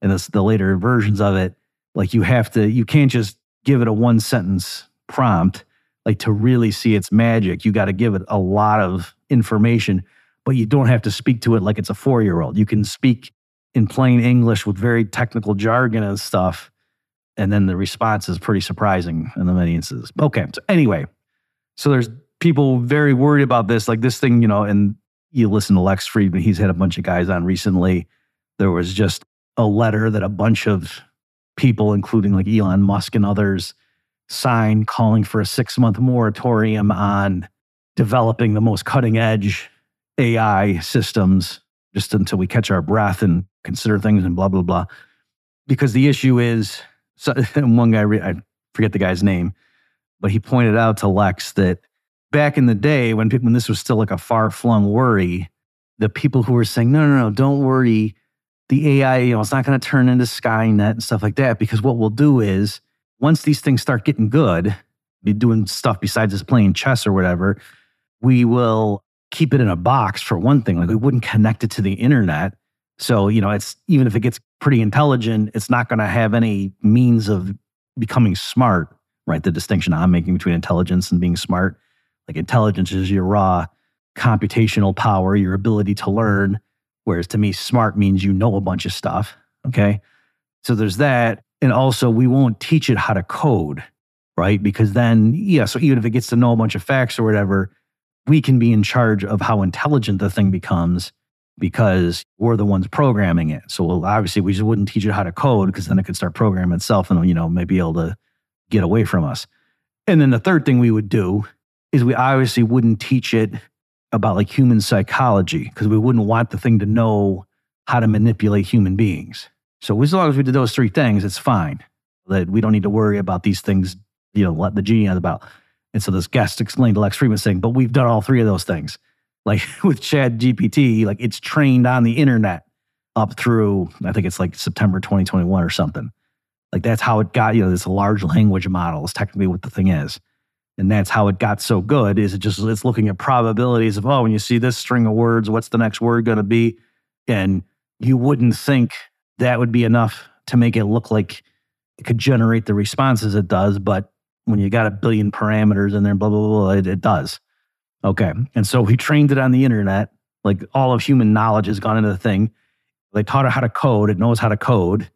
and the later versions of it, like you have to, you can't just give it a one sentence prompt. Like to really see its magic, you got to give it a lot of information, but you don't have to speak to it like it's a four year old. You can speak in plain English with very technical jargon and stuff. And then the response is pretty surprising in the many instances. Okay. So, anyway, so there's people very worried about this. Like this thing, you know, and you listen to Lex Fridman, he's had a bunch of guys on recently. There was just a letter that a bunch of people, including like Elon Musk and others, signed calling for a six month moratorium on developing the most cutting edge AI systems just until we catch our breath and consider things and blah, blah, blah. Because the issue is, so, one guy, I forget the guy's name, but he pointed out to Lex that back in the day when, when this was still like a far flung worry, the people who were saying, no, no, no, don't worry the AI, you know, it's not going to turn into Skynet and stuff like that. Because what we'll do is once these things start getting good, be doing stuff besides just playing chess or whatever, we will keep it in a box for one thing. Like we wouldn't connect it to the internet. So, you know, it's even if it gets pretty intelligent, it's not going to have any means of becoming smart, right? The distinction I'm making between intelligence and being smart. Like intelligence is your raw computational power, your ability to learn. Whereas to me, smart means you know a bunch of stuff. Okay. So there's that. And also, we won't teach it how to code, right? Because then, yeah, so even if it gets to know a bunch of facts or whatever, we can be in charge of how intelligent the thing becomes because we're the ones programming it. So well, obviously, we just wouldn't teach it how to code because then it could start programming itself and, you know, maybe able to get away from us. And then the third thing we would do is we obviously wouldn't teach it about like human psychology because we wouldn't want the thing to know how to manipulate human beings. So as long as we did those three things, it's fine. That we don't need to worry about these things, you know, let the genie out of the bottle. And so this guest explained to Lex Fridman saying, but we've done all three of those things. Like with Chat GPT, like it's trained on the internet up through, I think it's like September 2021 or something. Like that's how it got, you know, this large language model is technically what the thing is. And that's how it got so good is it just it's looking at probabilities of, oh, when you see this string of words, what's the next word going to be? And you wouldn't think that would be enough to make it look like it could generate the responses it does. But when you got a billion parameters in there, blah, blah, blah, it, it does. Okay. And so we trained it on the internet. Like all of human knowledge has gone into the thing. They taught it how to code. It knows how to code.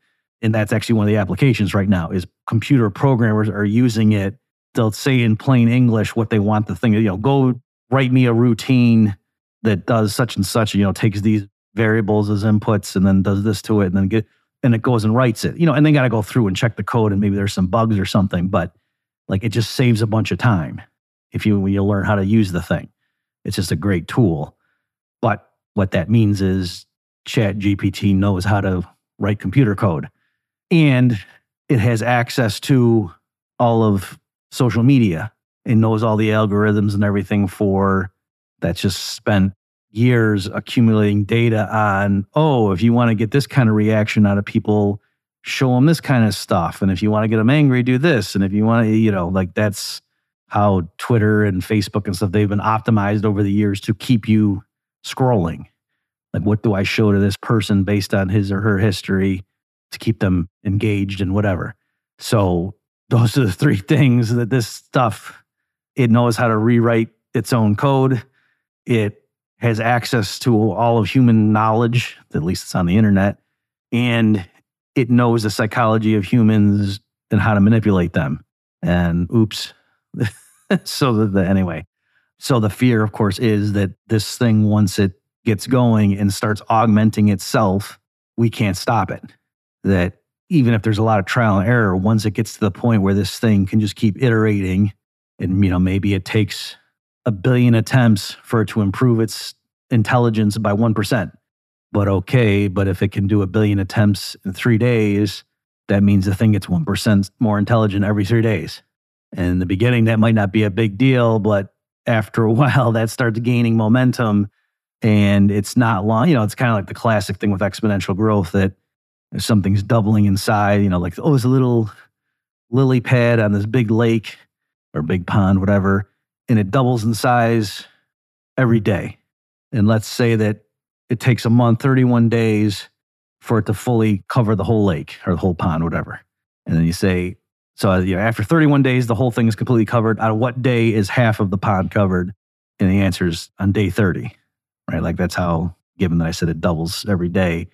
And that's actually one of the applications right now is computer programmers are using it. They'll say in plain English what they want the thing, you know, go write me a routine that does such and such, you know, takes these variables as inputs and then does this to it and then get and it goes and writes it. You know, and they got to go through and check the code and maybe there's some bugs or something, but like it just saves a bunch of time if you you learn how to use the thing. It's just a great tool. But what that means is Chat GPT knows how to write computer code. And it has access to all of social media and knows all the algorithms and everything for that's just spent years accumulating data on, oh, if you want to get this kind of reaction out of people, show them this kind of stuff. And if you want to get them angry, do this. And if you want to, you know, like that's how Twitter and Facebook and stuff, they've been optimized over the years to keep you scrolling. Like, what do I show to this person based on his or her history to keep them engaged and whatever? So, those are the three things that this stuff, it knows how to rewrite its own code. It has access to all of human knowledge, at least it's on the internet, and it knows the psychology of humans and how to manipulate them. And oops. so the, the, anyway, so the fear, of course, is that this thing, once it gets going and starts augmenting itself, we can't stop it. That even if there's a lot of trial and error, once it gets to the point where this thing can just keep iterating, and you know maybe it takes a billion attempts for it to improve its intelligence by 1%. But okay, but if it can do a billion attempts in three days, that means the thing gets 1% more intelligent every three days. And in the beginning, that might not be a big deal, but after a while, that starts gaining momentum. And it's not long, you know, it's kind of like the classic thing with exponential growth that if something's doubling in size, you know, like, oh, it's a little lily pad on this big lake or big pond, whatever and it doubles in size every day. And let's say that it takes a month, 31 days for it to fully cover the whole lake or the whole pond, whatever. And then you say, so you know, after 31 days, the whole thing is completely covered. On what day is half of the pond covered? And the answer is on day 30, right? Like that's how, given that I said it doubles every day.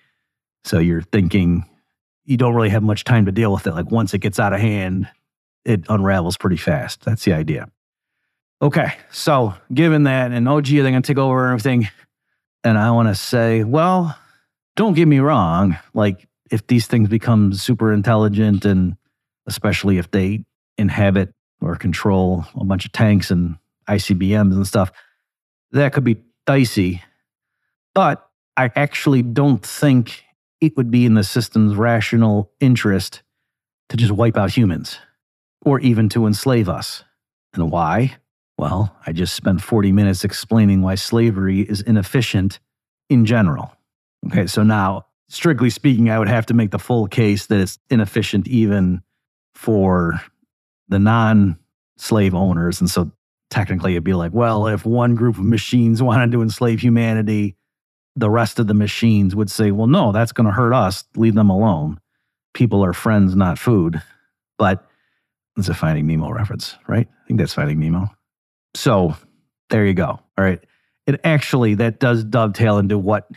So you're thinking you don't really have much time to deal with it. Like once it gets out of hand, it unravels pretty fast. That's the idea. Okay, so given that, and oh, gee, they're going to take over everything. And I want to say, well, don't get me wrong. Like, if these things become super intelligent, and especially if they inhabit or control a bunch of tanks and ICBMs and stuff, that could be dicey. But I actually don't think it would be in the system's rational interest to just wipe out humans or even to enslave us. And why? Well, I just spent 40 minutes explaining why slavery is inefficient in general. Okay, so now, strictly speaking, I would have to make the full case that it's inefficient even for the non slave owners. And so technically it'd be like, well, if one group of machines wanted to enslave humanity, the rest of the machines would say, well, no, that's going to hurt us. Leave them alone. People are friends, not food. But it's a Finding Nemo reference, right? I think that's Finding Nemo. So there you go. All right. It actually, that does dovetail into what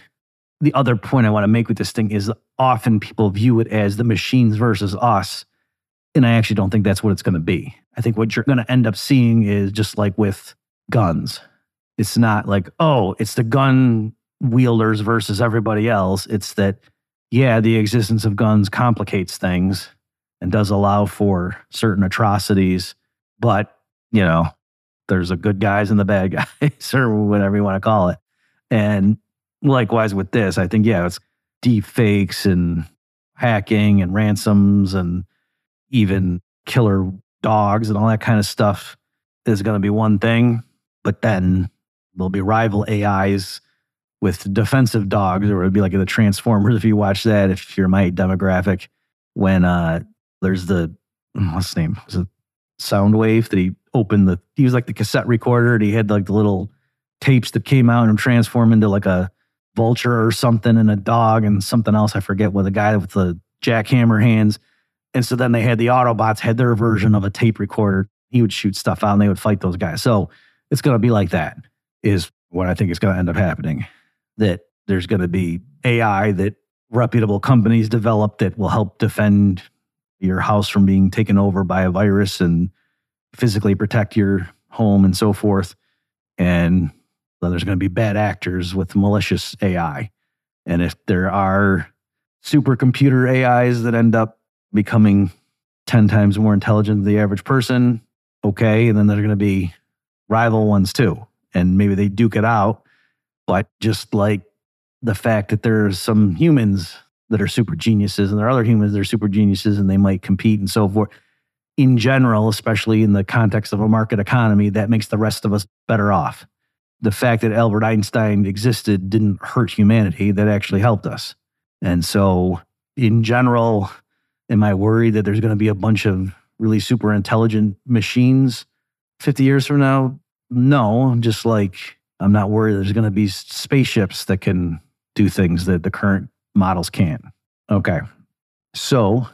the other point I want to make with this thing is often people view it as the machines versus us. And I actually don't think that's what it's going to be. I think what you're going to end up seeing is just like with guns. It's not like, oh, it's the gun wielders versus everybody else. It's that, yeah, the existence of guns complicates things and does allow for certain atrocities. But, you know, there's the good guys and the bad guys, or whatever you want to call it. And likewise with this, I think, yeah, it's deep fakes and hacking and ransoms and even killer dogs and all that kind of stuff is going to be one thing. But then there'll be rival AIs with defensive dogs, or it'd be like the Transformers if you watch that, if you're my demographic, when uh there's the what's his name? Was it Soundwave that he opened the he was like the cassette recorder and he had like the little tapes that came out and transform into like a vulture or something and a dog and something else. I forget what the guy with the jackhammer hands. And so then they had the Autobots had their version of a tape recorder. He would shoot stuff out and they would fight those guys. So it's going to be like that, is what I think is going to end up happening. That there's going to be AI that reputable companies develop that will help defend your house from being taken over by a virus and physically protect your home and so forth. And then there's going to be bad actors with malicious AI. And if there are supercomputer AIs that end up becoming 10 times more intelligent than the average person, okay. And then there's going to be rival ones too. And maybe they duke it out. But just like the fact that there are some humans that are super geniuses and there are other humans that are super geniuses and they might compete and so forth. In general, especially in the context of a market economy, that makes the rest of us better off. The fact that Albert Einstein existed didn't hurt humanity, that actually helped us. And so, in general, am I worried that there's going to be a bunch of really super intelligent machines 50 years from now? No, just like I'm not worried there's going to be spaceships that can do things that the current models can't. Okay. So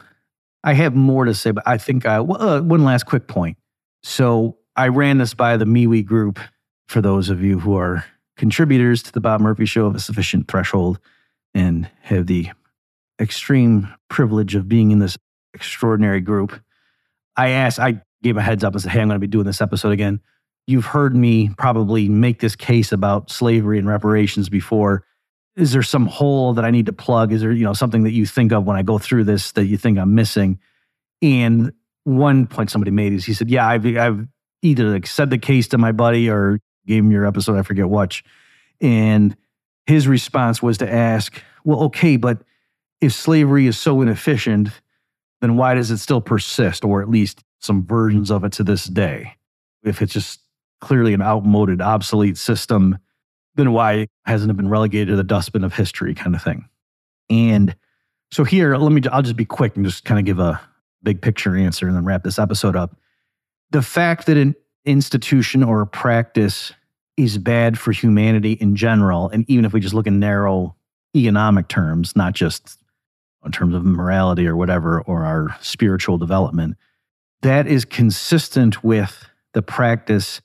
I have more to say, but I think I, uh, one last quick point. So I ran this by the MeWe group for those of you who are contributors to the Bob Murphy Show of a sufficient threshold and have the extreme privilege of being in this extraordinary group. I asked, I gave a heads up and said, Hey, I'm going to be doing this episode again. You've heard me probably make this case about slavery and reparations before is there some hole that I need to plug? Is there, you know, something that you think of when I go through this that you think I'm missing? And one point somebody made is he said, Yeah, I've, I've either like said the case to my buddy or gave him your episode, I forget which. And his response was to ask, Well, okay, but if slavery is so inefficient, then why does it still persist, or at least some versions of it to this day? If it's just clearly an outmoded, obsolete system then why hasn't it been relegated to the dustbin of history kind of thing? And so here, let me, I'll just be quick and just kind of give a big picture answer and then wrap this episode up. The fact that an institution or a practice is bad for humanity in general, and even if we just look in narrow economic terms, not just in terms of morality or whatever, or our spiritual development, that is consistent with the practice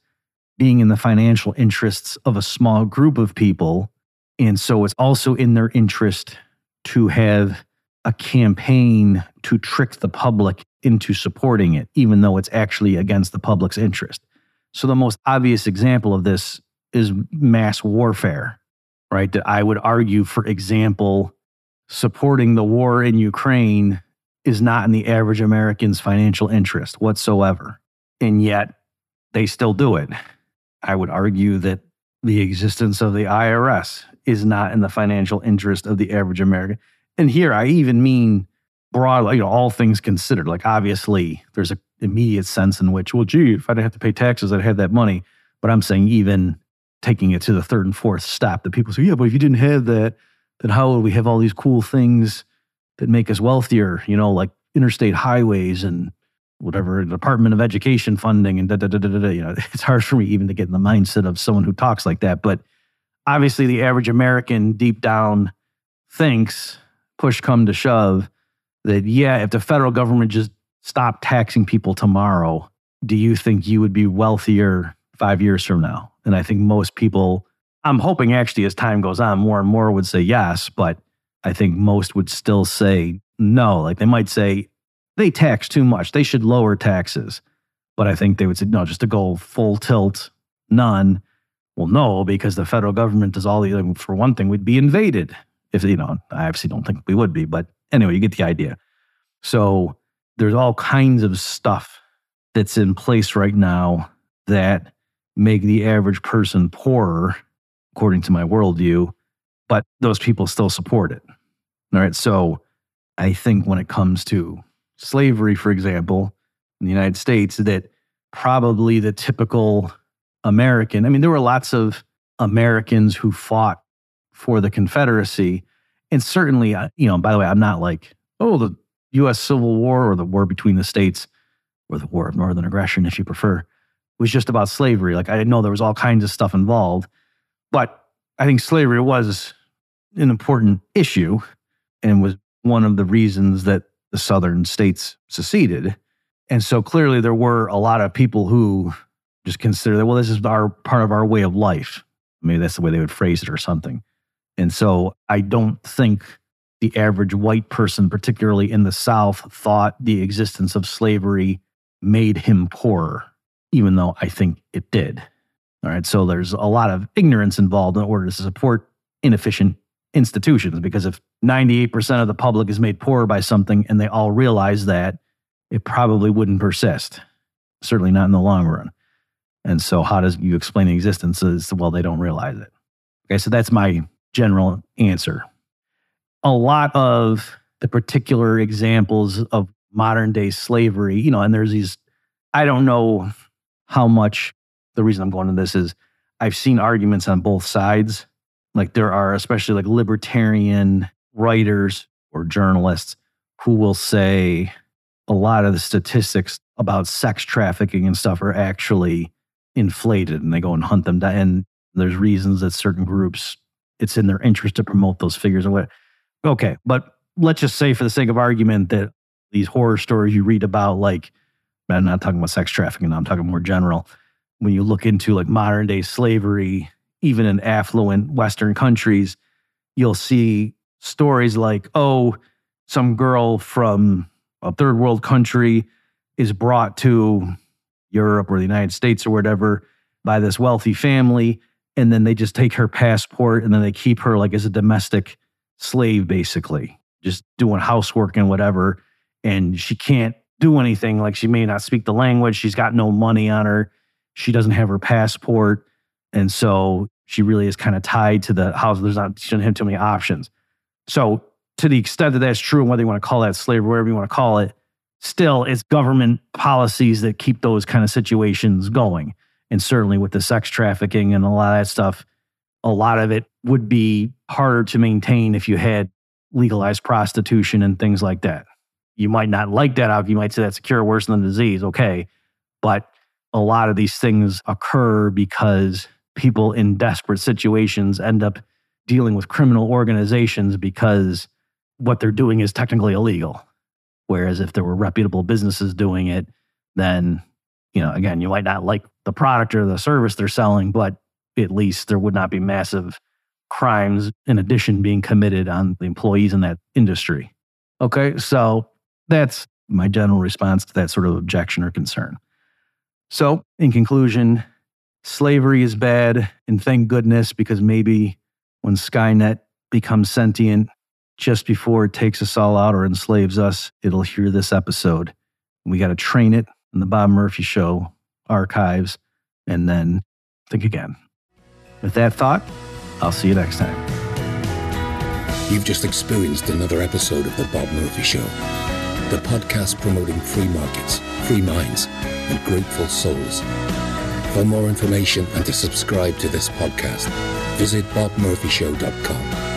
being in the financial interests of a small group of people. And so it's also in their interest to have a campaign to trick the public into supporting it, even though it's actually against the public's interest. So the most obvious example of this is mass warfare, right? That I would argue, for example, supporting the war in Ukraine is not in the average American's financial interest whatsoever. And yet they still do it. I would argue that the existence of the IRS is not in the financial interest of the average American. And here I even mean broadly, you know, all things considered. Like obviously there's an immediate sense in which, well, gee, if I didn't have to pay taxes, I'd have that money. But I'm saying even taking it to the third and fourth step, that people say, yeah, but if you didn't have that, then how would we have all these cool things that make us wealthier? You know, like interstate highways and whatever Department of Education funding and da da da da da. You know, it's hard for me even to get in the mindset of someone who talks like that. But obviously the average American deep down thinks, push come to shove, that yeah, if the federal government just stopped taxing people tomorrow, do you think you would be wealthier five years from now? And I think most people, I'm hoping actually as time goes on, more and more would say yes, but I think most would still say no. Like they might say they tax too much, they should lower taxes. But I think they would say no, just to go full tilt, none. Well, no, because the federal government does all the, for one thing, we'd be invaded. If, you know, I obviously don't think we would be, but anyway, you get the idea. So there's all kinds of stuff that's in place right now that make the average person poorer, according to my worldview, but those people still support it. All right. So I think when it comes to slavery, for example, in the United States, that probably the typical American, I mean, there were lots of Americans who fought for the Confederacy. And certainly, you know, by the way, I'm not like, oh, the US Civil War or the war between the states or the war of northern aggression, if you prefer, was just about slavery. Like I know there was all kinds of stuff involved, but I think slavery was an important issue and was one of the reasons that the southern states seceded. And so clearly there were a lot of people who just consider that, well, this is our part of our way of life. Maybe that's the way they would phrase it or something. And so I don't think the average white person, particularly in the South, thought the existence of slavery made him poorer, even though I think it did. All right. So there's a lot of ignorance involved in order to support inefficient institutions because if 98% of the public is made poorer by something and they all realize that, it probably wouldn't persist, certainly not in the long run. And so, how does you explain the existence? Is well, they don't realize it. Okay, so that's my general answer. A lot of the particular examples of modern day slavery, you know, and there's these, I don't know how much the reason I'm going to this is I've seen arguments on both sides. Like there are, especially like libertarian writers or journalists who will say a lot of the statistics about sex trafficking and stuff are actually inflated and they go and hunt them down. And there's reasons that certain groups, it's in their interest to promote those figures or what. Okay. But let's just say, for the sake of argument, that these horror stories you read about, like, I'm not talking about sex trafficking, I'm talking more general. When you look into like modern day slavery, even in affluent Western countries, you'll see stories like, oh, some girl from a third world country is brought to Europe or the United States or whatever by this wealthy family. And then they just take her passport and then they keep her like as a domestic slave, basically, just doing housework and whatever. And she can't do anything. Like she may not speak the language. She's got no money on her. She doesn't have her passport. And so she really is kind of tied to the house. There's not, she doesn't have too many options. So, to the extent that that's true, and whether you want to call that slavery, whatever you want to call it, still it's government policies that keep those kind of situations going. And certainly with the sex trafficking and a lot of that stuff, a lot of it would be harder to maintain if you had legalized prostitution and things like that. You might not like that. You might say that's a cure worse than the disease. Okay. But a lot of these things occur because people in desperate situations end up dealing with criminal organizations because what they're doing is technically illegal. Whereas if there were reputable businesses doing it, then, you know, again, you might not like the product or the service they're selling, but at least there would not be massive crimes in addition being committed on the employees in that industry. Okay, so that's my general response to that sort of objection or concern. So, in conclusion, slavery is bad, and thank goodness because maybe when Skynet becomes sentient, just before it takes us all out or enslaves us, it'll hear this episode. We got to train it in the Bob Murphy Show archives and then think again. With that thought, I'll see you next time. You've just experienced another episode of The Bob Murphy Show, the podcast promoting free markets, free minds, and grateful souls. For more information and to subscribe to this podcast, visit bobmurphyshow.com.